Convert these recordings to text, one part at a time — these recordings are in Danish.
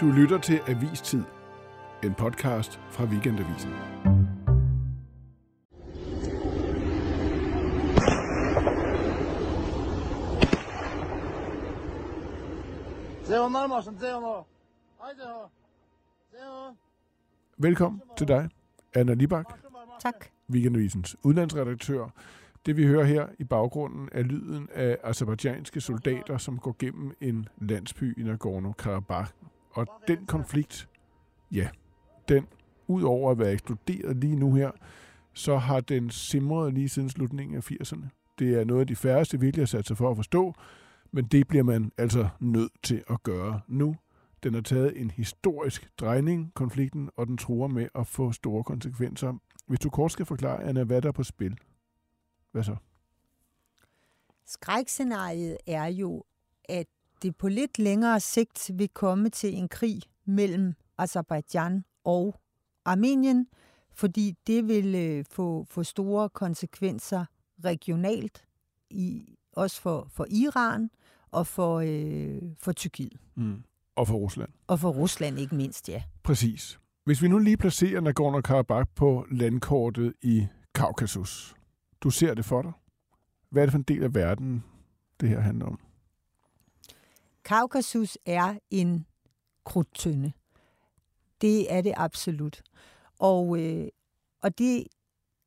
Du lytter til Avistid, en podcast fra Weekendavisen. Velkommen til dig, Anna Libak, Tak. Weekendavisens udlandsredaktør. Det vi hører her i baggrunden er lyden af azerbaijanske soldater, som går gennem en landsby i Nagorno-Karabakh. Og den konflikt, ja, den, udover at være eksploderet lige nu her, så har den simret lige siden slutningen af 80'erne. Det er noget af de færreste virkelig har sat sig for at forstå, men det bliver man altså nødt til at gøre nu. Den har taget en historisk drejning, konflikten, og den truer med at få store konsekvenser. Hvis du kort skal forklare, Anna, hvad der er på spil, hvad så? Skrækscenariet er jo, at det på lidt længere sigt vil komme til en krig mellem Azerbaijan og Armenien, fordi det vil øh, få, få store konsekvenser regionalt, i, også for, for Iran og for, øh, for Tyrkiet. Mm. Og for Rusland. Og for Rusland ikke mindst, ja. Præcis. Hvis vi nu lige placerer Nagorno-Karabakh på landkortet i Kaukasus. Du ser det for dig. Hvad er det for en del af verden, det her handler om? Kaukasus er en krudtønde. Det er det absolut. Og, øh, og det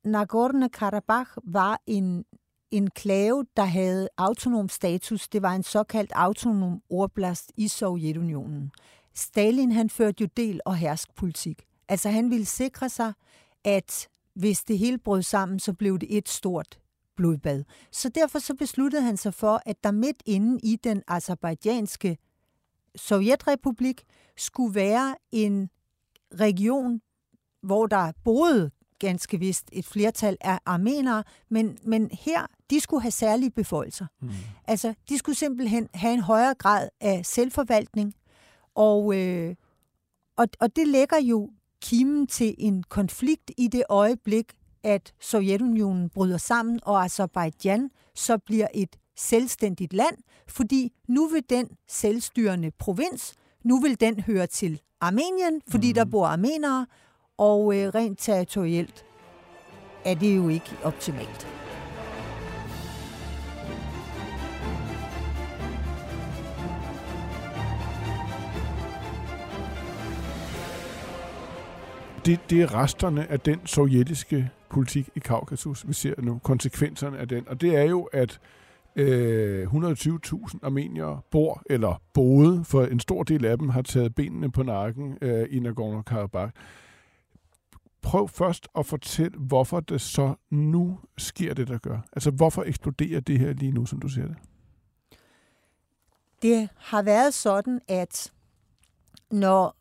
Nagorno-Karabakh var en enklave, der havde autonom status. Det var en såkaldt autonom oblast i Sovjetunionen. Stalin han førte jo del- og herskpolitik. Altså han ville sikre sig, at hvis det hele brød sammen, så blev det et stort blodbad. Så derfor så besluttede han sig for, at der midt inde i den azerbaijanske Sovjetrepublik skulle være en region, hvor der boede ganske vist et flertal af armenere, men, men her, de skulle have særlige beføjelser. Mm. Altså, de skulle simpelthen have en højere grad af selvforvaltning, og, øh, og, og det lægger jo kimen til en konflikt i det øjeblik, at Sovjetunionen bryder sammen, og Azerbaijan så bliver et selvstændigt land, fordi nu vil den selvstyrende provins, nu vil den høre til Armenien, fordi mm. der bor armenere, og øh, rent territorielt er det jo ikke optimalt. Det, det er resterne af den sovjetiske politik i Kaukasus, vi ser nu, konsekvenserne af den. Og det er jo, at øh, 120.000 armeniere bor, eller boede, for en stor del af dem har taget benene på nakken øh, i Nagorno-Karabakh prøv først at fortælle, hvorfor det så nu sker det, der gør. Altså, hvorfor eksploderer det her lige nu, som du ser det? Det har været sådan, at når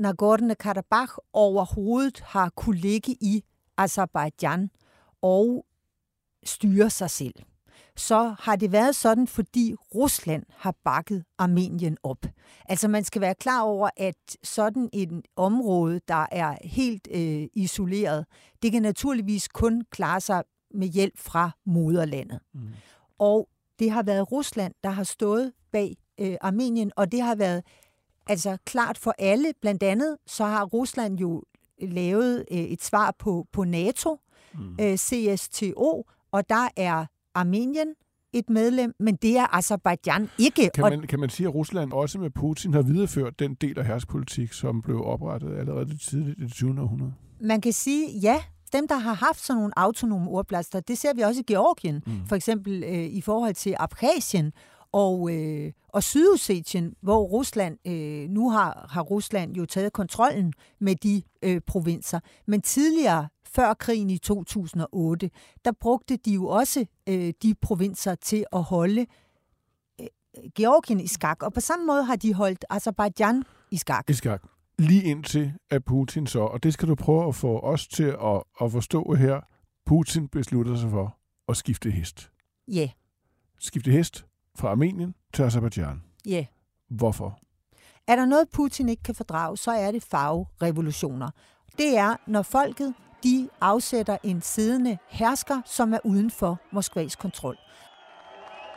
Nagorno-Karabakh overhovedet har kunne ligge i Azerbaijan og styre sig selv, så har det været sådan, fordi Rusland har bakket Armenien op. Altså man skal være klar over, at sådan et område, der er helt øh, isoleret, det kan naturligvis kun klare sig med hjælp fra moderlandet. Mm. Og det har været Rusland, der har stået bag øh, Armenien, og det har været altså klart for alle. Blandt andet så har Rusland jo lavet øh, et svar på, på NATO, mm. øh, CSTO, og der er Armenien et medlem, men det er Azerbaijan ikke. Kan man, kan man sige, at Rusland også med Putin har videreført den del af herrspolitik, som blev oprettet allerede tidligt i det 20. århundrede? Man kan sige, ja, dem, der har haft sådan nogle autonome ordblaster, det ser vi også i Georgien, mm. for eksempel øh, i forhold til Abkhazien og, øh, og Sydossetien, hvor Rusland, øh, nu har, har Rusland jo taget kontrollen med de øh, provinser. Men tidligere, før krigen i 2008, der brugte de jo også øh, de provinser til at holde øh, Georgien i skak. Og på samme måde har de holdt Azerbaijan i skak. I skak. Lige indtil at Putin så, og det skal du prøve at få os til at, at forstå her, Putin beslutter sig for at skifte hest. Ja. Yeah. Skifte hest fra Armenien til Azerbaijan. Ja. Yeah. Hvorfor? Er der noget, Putin ikke kan fordrage, så er det farverevolutioner. Det er, når folket de afsætter en siddende hersker, som er uden for Moskvas kontrol.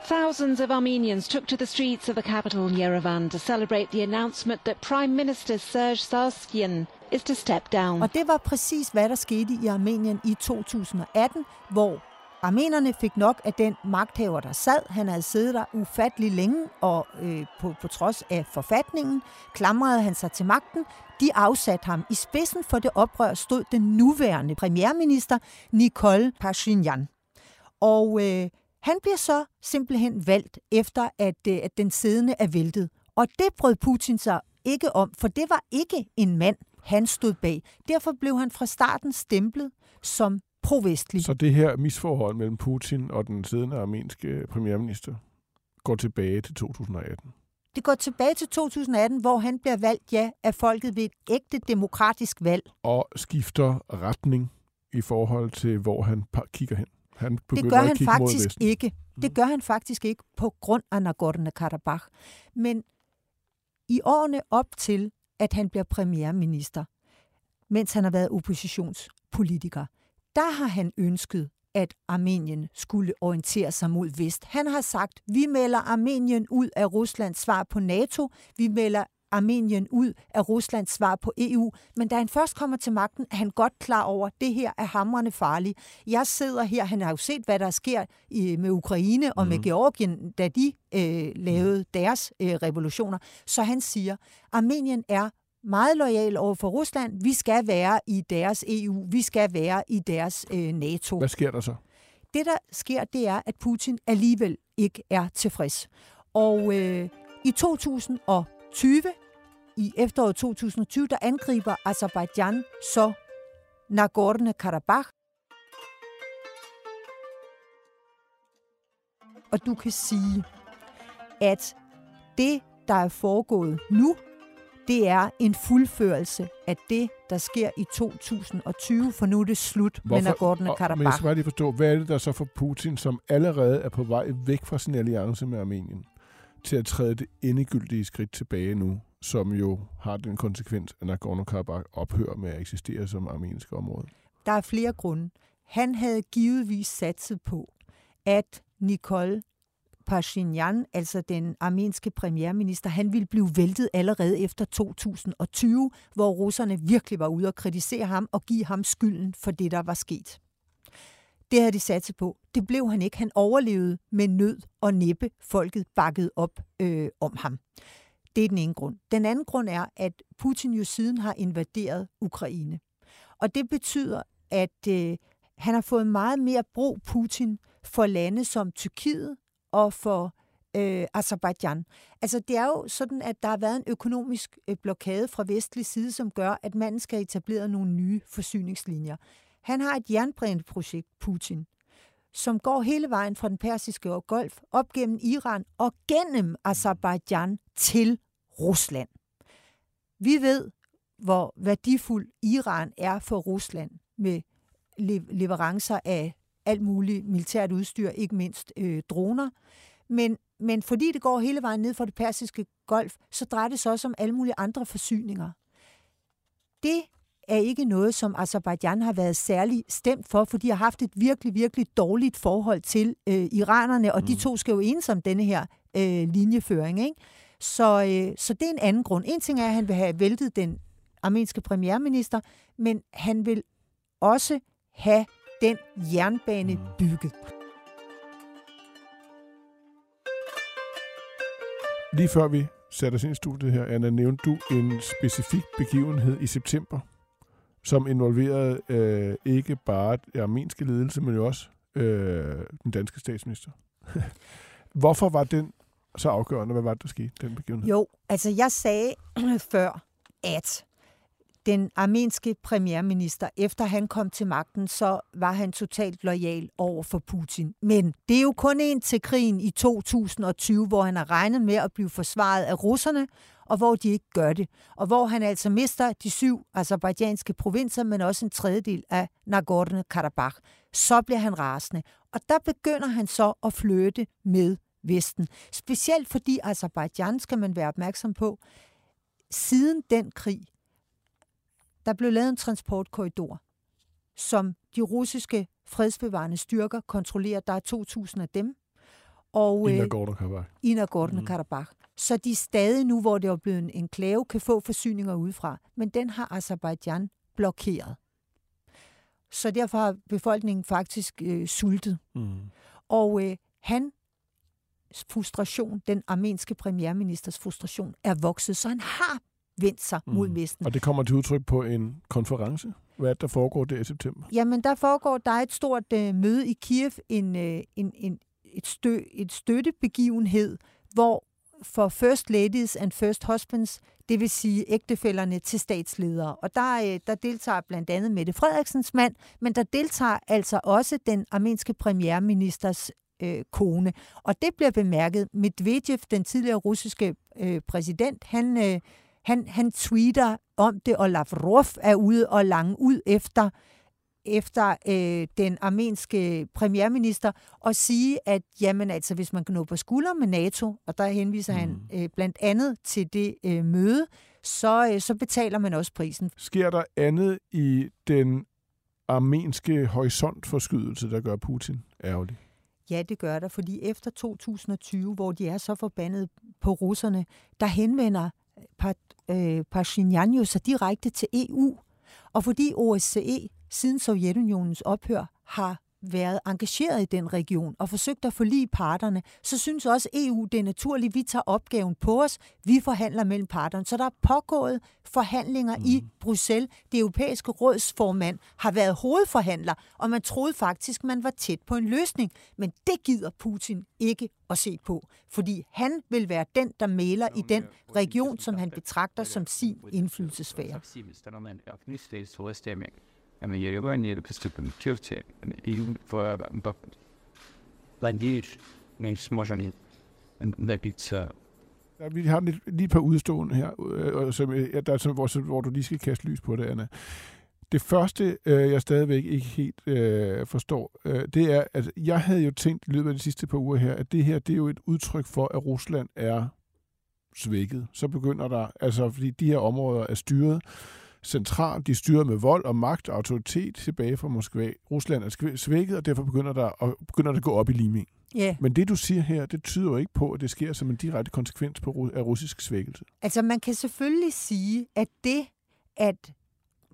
Thousands of Armenians took to the streets of the capital Yerevan to celebrate the announcement that Prime Minister Serge Sargsyan is to step down. Og det var præcis, hvad der skete i Armenien i 2018, hvor armenerne fik nok af den magthaver, der sad. Han havde siddet der ufattelig længe, og øh, på, på trods af forfatningen klamrede han sig til magten. De afsatte ham. I spidsen for det oprør stod den nuværende premierminister, Nicole Pashinyan. Og øh, han bliver så simpelthen valgt efter, at, øh, at den siddende er væltet. Og det brød Putin sig ikke om, for det var ikke en mand, han stod bag. Derfor blev han fra starten stemplet som pro-vestlig. Så det her misforhold mellem Putin og den siddende armenske premierminister går tilbage til 2018? Det går tilbage til 2018, hvor han bliver valgt, ja, af folket ved et ægte demokratisk valg. Og skifter retning i forhold til, hvor han kigger hen. Han det gør han faktisk ikke. Det gør han faktisk ikke på grund af Nagorno-Karabakh. Men i årene op til, at han bliver premierminister, mens han har været oppositionspolitiker, der har han ønsket, at Armenien skulle orientere sig mod vest. Han har sagt, vi melder Armenien ud af Ruslands svar på NATO, vi melder Armenien ud af Ruslands svar på EU. Men da han først kommer til magten, er han godt klar over, at det her er hamrende farligt. Jeg sidder her, han har jo set, hvad der sker med Ukraine og mm. med mhm. Georgien, da de øh, lavede deres øh, revolutioner. Så han siger, Armenien er meget lojal over for Rusland. Vi skal være i deres EU. Vi skal være i deres øh, NATO. Hvad sker der så? Det, der sker, det er, at Putin alligevel ikke er tilfreds. Og øh, i 2020, i efteråret 2020, der angriber Azerbaijan så Nagorno-Karabakh. Og du kan sige, at det, der er foregået nu, det er en fuldførelse af det, der sker i 2020, for nu er det slut Hvorfor? med Nagorno-Karabakh. Men jeg skal bare lige forstå, hvad er det der så for Putin, som allerede er på vej væk fra sin alliance med Armenien, til at træde det endegyldige skridt tilbage nu, som jo har den konsekvens, at Nagorno-Karabakh ophører med at eksistere som armensk område? Der er flere grunde. Han havde givetvis satset på, at Nicole Pashinyan, altså den armenske premierminister, han ville blive væltet allerede efter 2020, hvor russerne virkelig var ude og kritisere ham og give ham skylden for det, der var sket. Det havde de sat sig på. Det blev han ikke. Han overlevede med nød og næppe. Folket bakkede op øh, om ham. Det er den ene grund. Den anden grund er, at Putin jo siden har invaderet Ukraine. Og det betyder, at øh, han har fået meget mere brug, Putin, for lande som Tyrkiet, og for øh, Azerbaijan. Altså det er jo sådan, at der har været en økonomisk øh, blokade fra vestlig side, som gør, at manden skal etablere nogle nye forsyningslinjer. Han har et jernbrændende projekt, Putin, som går hele vejen fra den persiske golf op gennem Iran og gennem Azerbaijan til Rusland. Vi ved, hvor værdifuld Iran er for Rusland med leverancer af alt muligt militært udstyr, ikke mindst øh, droner. Men, men fordi det går hele vejen ned for det persiske golf, så drejer det sig også om alle mulige andre forsyninger. Det er ikke noget, som Azerbaijan har været særlig stemt for, for de har haft et virkelig, virkelig dårligt forhold til øh, iranerne, og mm. de to skal jo enes om denne her øh, linjeføring. Ikke? Så, øh, så det er en anden grund. En ting er, at han vil have væltet den armenske premierminister, men han vil også have den jernbane bygget. Lige før vi satte os ind i studiet her, Anna, nævnte du en specifik begivenhed i september, som involverede øh, ikke bare det armenske ledelse, men jo også øh, den danske statsminister. Hvorfor var den så afgørende? Hvad var det, der skete, den begivenhed? Jo, altså jeg sagde før, at den armenske premierminister, efter han kom til magten, så var han totalt lojal over for Putin. Men det er jo kun en til krigen i 2020, hvor han har regnet med at blive forsvaret af russerne, og hvor de ikke gør det. Og hvor han altså mister de syv azerbaijanske provinser, men også en tredjedel af Nagorno-Karabakh. Så bliver han rasende. Og der begynder han så at flytte med Vesten. Specielt fordi Azerbaijan, skal man være opmærksom på, siden den krig, der blev lavet en transportkorridor, som de russiske fredsbevarende styrker kontrollerer. Der er 2.000 af dem. Og, I øh, Nagorno-Karabakh. i Nagorno-Karabakh. Så de stadig nu, hvor det er blevet en enklave, kan få forsyninger udefra. Men den har Azerbaijan blokeret. Så derfor har befolkningen faktisk øh, sultet. Mm. Og øh, han frustration, den armenske premierministers frustration, er vokset, så han har vendt sig mm. mod Vesten. Og det kommer til udtryk på en konference. Hvad er det, der foregår der i september? Jamen, der foregår, der er et stort øh, møde i Kiev, en, øh, en, en, et, stø, et støttebegivenhed, hvor for First Ladies and First Husbands, det vil sige ægtefælderne til statsledere. Og der, øh, der deltager blandt andet Mette Frederiksens mand, men der deltager altså også den armenske premierministers øh, kone. Og det bliver bemærket. Medvedev, den tidligere russiske øh, præsident, han, øh, han, han tweeter om det, og Lavrov er ude og lange ud efter efter øh, den armenske premierminister og sige, at jamen altså, hvis man kan nå på skulder med NATO, og der henviser mm. han øh, blandt andet til det øh, møde, så, øh, så betaler man også prisen. Sker der andet i den armenske horisontforskydelse, der gør Putin ærgerlig? Ja, det gør der, fordi efter 2020, hvor de er så forbandet på russerne, der henvender Pashinyan øh, jo sig direkte til EU. Og fordi OSCE siden Sovjetunionens ophør har været engageret i den region og forsøgt at forlige parterne, så synes også EU, det er naturligt, at vi tager opgaven på os. Vi forhandler mellem parterne. Så der er pågået forhandlinger mm. i Bruxelles. Det europæiske rådsformand har været hovedforhandler, og man troede faktisk, man var tæt på en løsning. Men det gider Putin ikke at se på, fordi han vil være den, der maler i den region, som han betragter som sin indflydelsesfære. Ama yeri var yeri kısıtlı. Türkçe. İlim for bak. Language. Means motion. That it's uh, Ja, vi har lidt, lige et par udstående her, øh, som, øh, ja, der, som, hvor, hvor du lige skal kaste lys på det, Anna. Det første, øh, jeg stadigvæk ikke helt øh, forstår, øh, det er, at jeg havde jo tænkt i løbet af de sidste par uger her, at det her, det er jo et udtryk for, at Rusland er svækket. Så begynder der, altså fordi de her områder er styret, centralt. De er styret med vold og magt og autoritet tilbage fra Moskva. Rusland er svækket, og derfor begynder der at, begynder det at gå op i liming. Yeah. Men det, du siger her, det tyder jo ikke på, at det sker som en direkte konsekvens på, af russisk svækkelse. Altså, man kan selvfølgelig sige, at det, at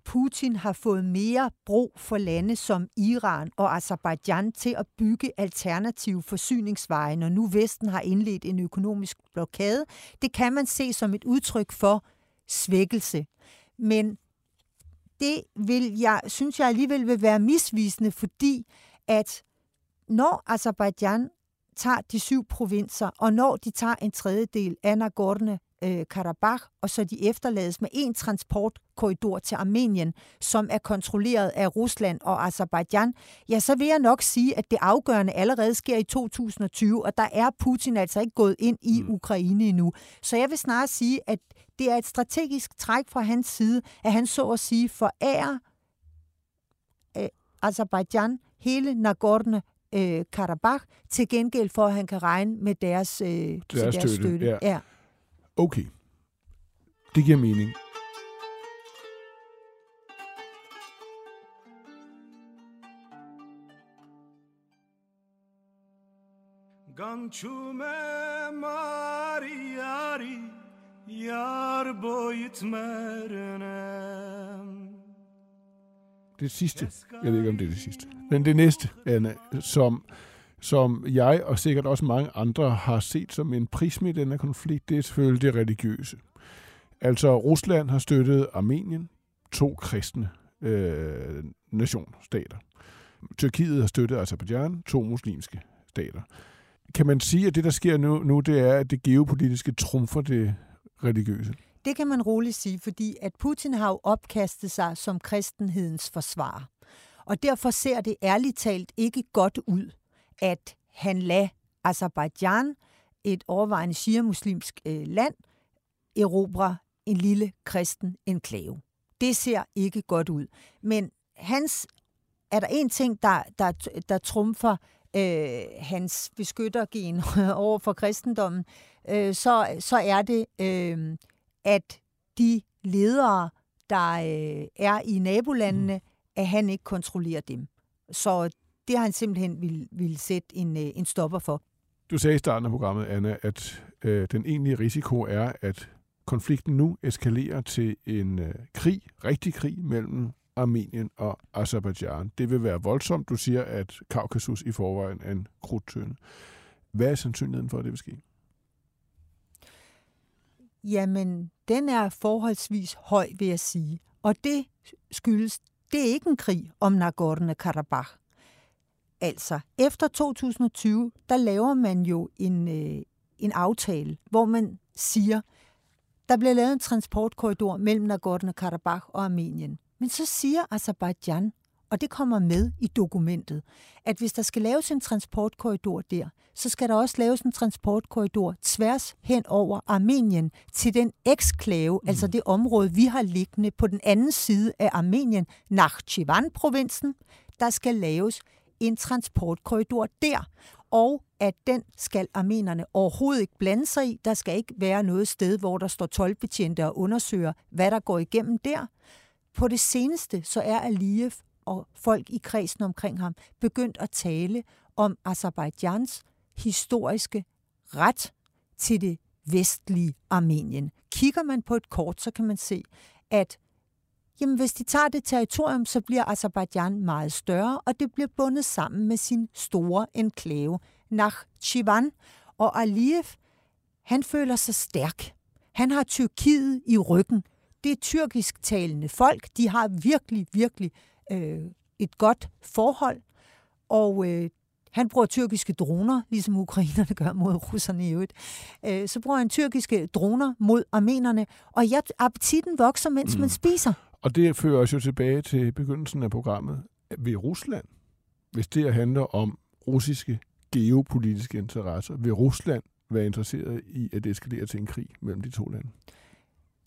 Putin har fået mere brug for lande som Iran og Azerbaijan til at bygge alternative forsyningsveje, når nu Vesten har indledt en økonomisk blokade, det kan man se som et udtryk for svækkelse. Men det vil jeg, synes jeg alligevel vil være misvisende, fordi at når Azerbaijan tager de syv provinser, og når de tager en tredjedel af Nagorno øh, og så de efterlades med en transportkorridor til Armenien, som er kontrolleret af Rusland og Azerbaijan, ja, så vil jeg nok sige, at det afgørende allerede sker i 2020, og der er Putin altså ikke gået ind i mm. Ukraine endnu. Så jeg vil snarere sige, at det er et strategisk træk fra hans side, at han så at sige forærer øh, Azerbaijan hele Nagorno øh, Karabakh til gengæld for, at han kan regne med deres, øh, deres, deres støtte. støtte. Ja. ja. Okay. Det giver mening. Gançume mariyari yar boyut det sidste, jeg ved ikke om det er det sidste, men det næste, Anna, som som jeg og sikkert også mange andre har set som en prisme i denne konflikt, det er selvfølgelig det religiøse. Altså Rusland har støttet Armenien, to kristne øh, nationstater. Tyrkiet har støttet Azerbaijan, to muslimske stater. Kan man sige, at det, der sker nu, nu det er, at det geopolitiske trumfer det religiøse? Det kan man roligt sige, fordi at Putin har jo opkastet sig som kristenhedens forsvar. Og derfor ser det ærligt talt ikke godt ud, at han lader Azerbaijan, et overvejende shia-muslimsk øh, land, erobre en lille kristen enklave. Det ser ikke godt ud. Men hans, er der en ting, der, der, der trumfer øh, hans beskyttergen over for kristendommen, øh, så, så er det, øh, at de ledere, der øh, er i nabolandene, mm. at han ikke kontrollerer dem. Så det har han simpelthen vil, vil sætte en, øh, en stopper for. Du sagde i starten af programmet, Anna, at øh, den egentlige risiko er, at konflikten nu eskalerer til en øh, krig, rigtig krig mellem Armenien og Azerbaijan. Det vil være voldsomt. Du siger, at Kaukasus i forvejen er en krudtønde. Hvad er sandsynligheden for, at det vil ske? Jamen, den er forholdsvis høj, vil jeg sige. Og det skyldes, det er ikke en krig om Nagorno-Karabakh. Altså, efter 2020, der laver man jo en, øh, en aftale, hvor man siger, der bliver lavet en transportkorridor mellem Nagorno-Karabakh og Armenien. Men så siger Azerbaijan, og det kommer med i dokumentet, at hvis der skal laves en transportkorridor der, så skal der også laves en transportkorridor tværs hen over Armenien til den eksklave, mm. altså det område, vi har liggende på den anden side af Armenien, Nakhchivan-provinsen. Der skal laves en transportkorridor der, og at den skal armenerne overhovedet ikke blande sig i. Der skal ikke være noget sted, hvor der står tolvbetjente og undersøger, hvad der går igennem der. På det seneste så er Aliyev og folk i kredsen omkring ham begyndt at tale om Azerbaijans historiske ret til det vestlige Armenien. Kigger man på et kort, så kan man se, at jamen, hvis de tager det territorium, så bliver Azerbaijan meget større, og det bliver bundet sammen med sin store enklave, Nakhchivan. Og Aliyev, han føler sig stærk. Han har Tyrkiet i ryggen. Det er tyrkisk talende folk. De har virkelig, virkelig øh, et godt forhold. Og øh, han bruger tyrkiske droner, ligesom ukrainerne gør mod russerne i øvrigt. Øh, så bruger han tyrkiske droner mod armenerne, og ja, appetitten vokser, mens mm. man spiser. Og det fører os jo tilbage til begyndelsen af programmet. Ved Rusland, hvis det handler om russiske geopolitiske interesser, vil Rusland være interesseret i at eskalere til en krig mellem de to lande?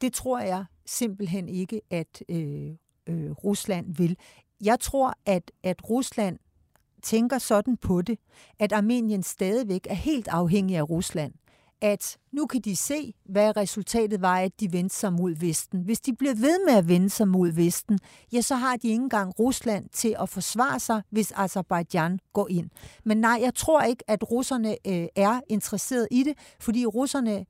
Det tror jeg simpelthen ikke, at øh, øh, Rusland vil. Jeg tror, at, at Rusland tænker sådan på det, at Armenien stadigvæk er helt afhængig af Rusland. At nu kan de se, hvad resultatet var, at de vendte sig mod Vesten. Hvis de bliver ved med at vende sig mod Vesten, ja, så har de ikke engang Rusland til at forsvare sig, hvis Azerbaijan går ind. Men nej, jeg tror ikke, at russerne øh, er interesseret i det, fordi russerne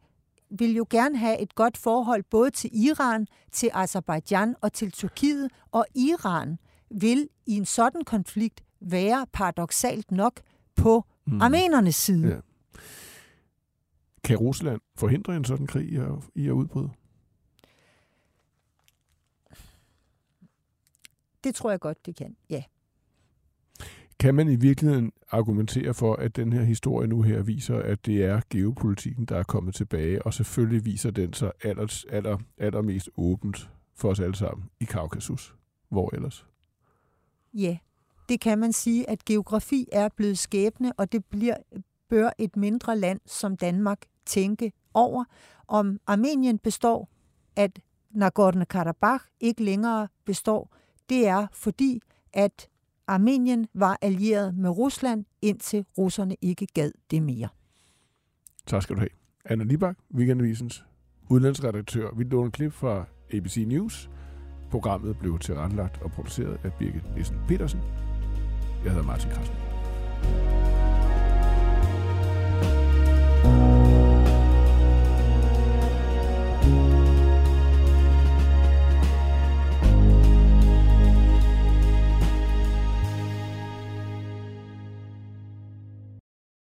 vil jo gerne have et godt forhold både til Iran, til Azerbaijan og til Tyrkiet, og Iran vil i en sådan konflikt være paradoxalt nok på mm. armenernes side. Ja. Kan Rusland forhindre en sådan krig i at, i at udbryde? Det tror jeg godt, det kan, ja. Kan man i virkeligheden argumentere for, at den her historie nu her viser, at det er geopolitikken, der er kommet tilbage, og selvfølgelig viser den sig aller, aller, allermest åbent for os alle sammen i Kaukasus. Hvor ellers? Ja, det kan man sige, at geografi er blevet skæbne, og det bliver, bør et mindre land som Danmark tænke over. Om Armenien består, at Nagorno-Karabakh ikke længere består, det er fordi, at Armenien var allieret med Rusland, indtil russerne ikke gad det mere. Tak skal du have. Anna Libak, Weekendavisens udlandsredaktør. Vi låner klip fra ABC News. Programmet blev tilrettelagt og produceret af Birgit Nissen Petersen. Jeg hedder Martin Krasner.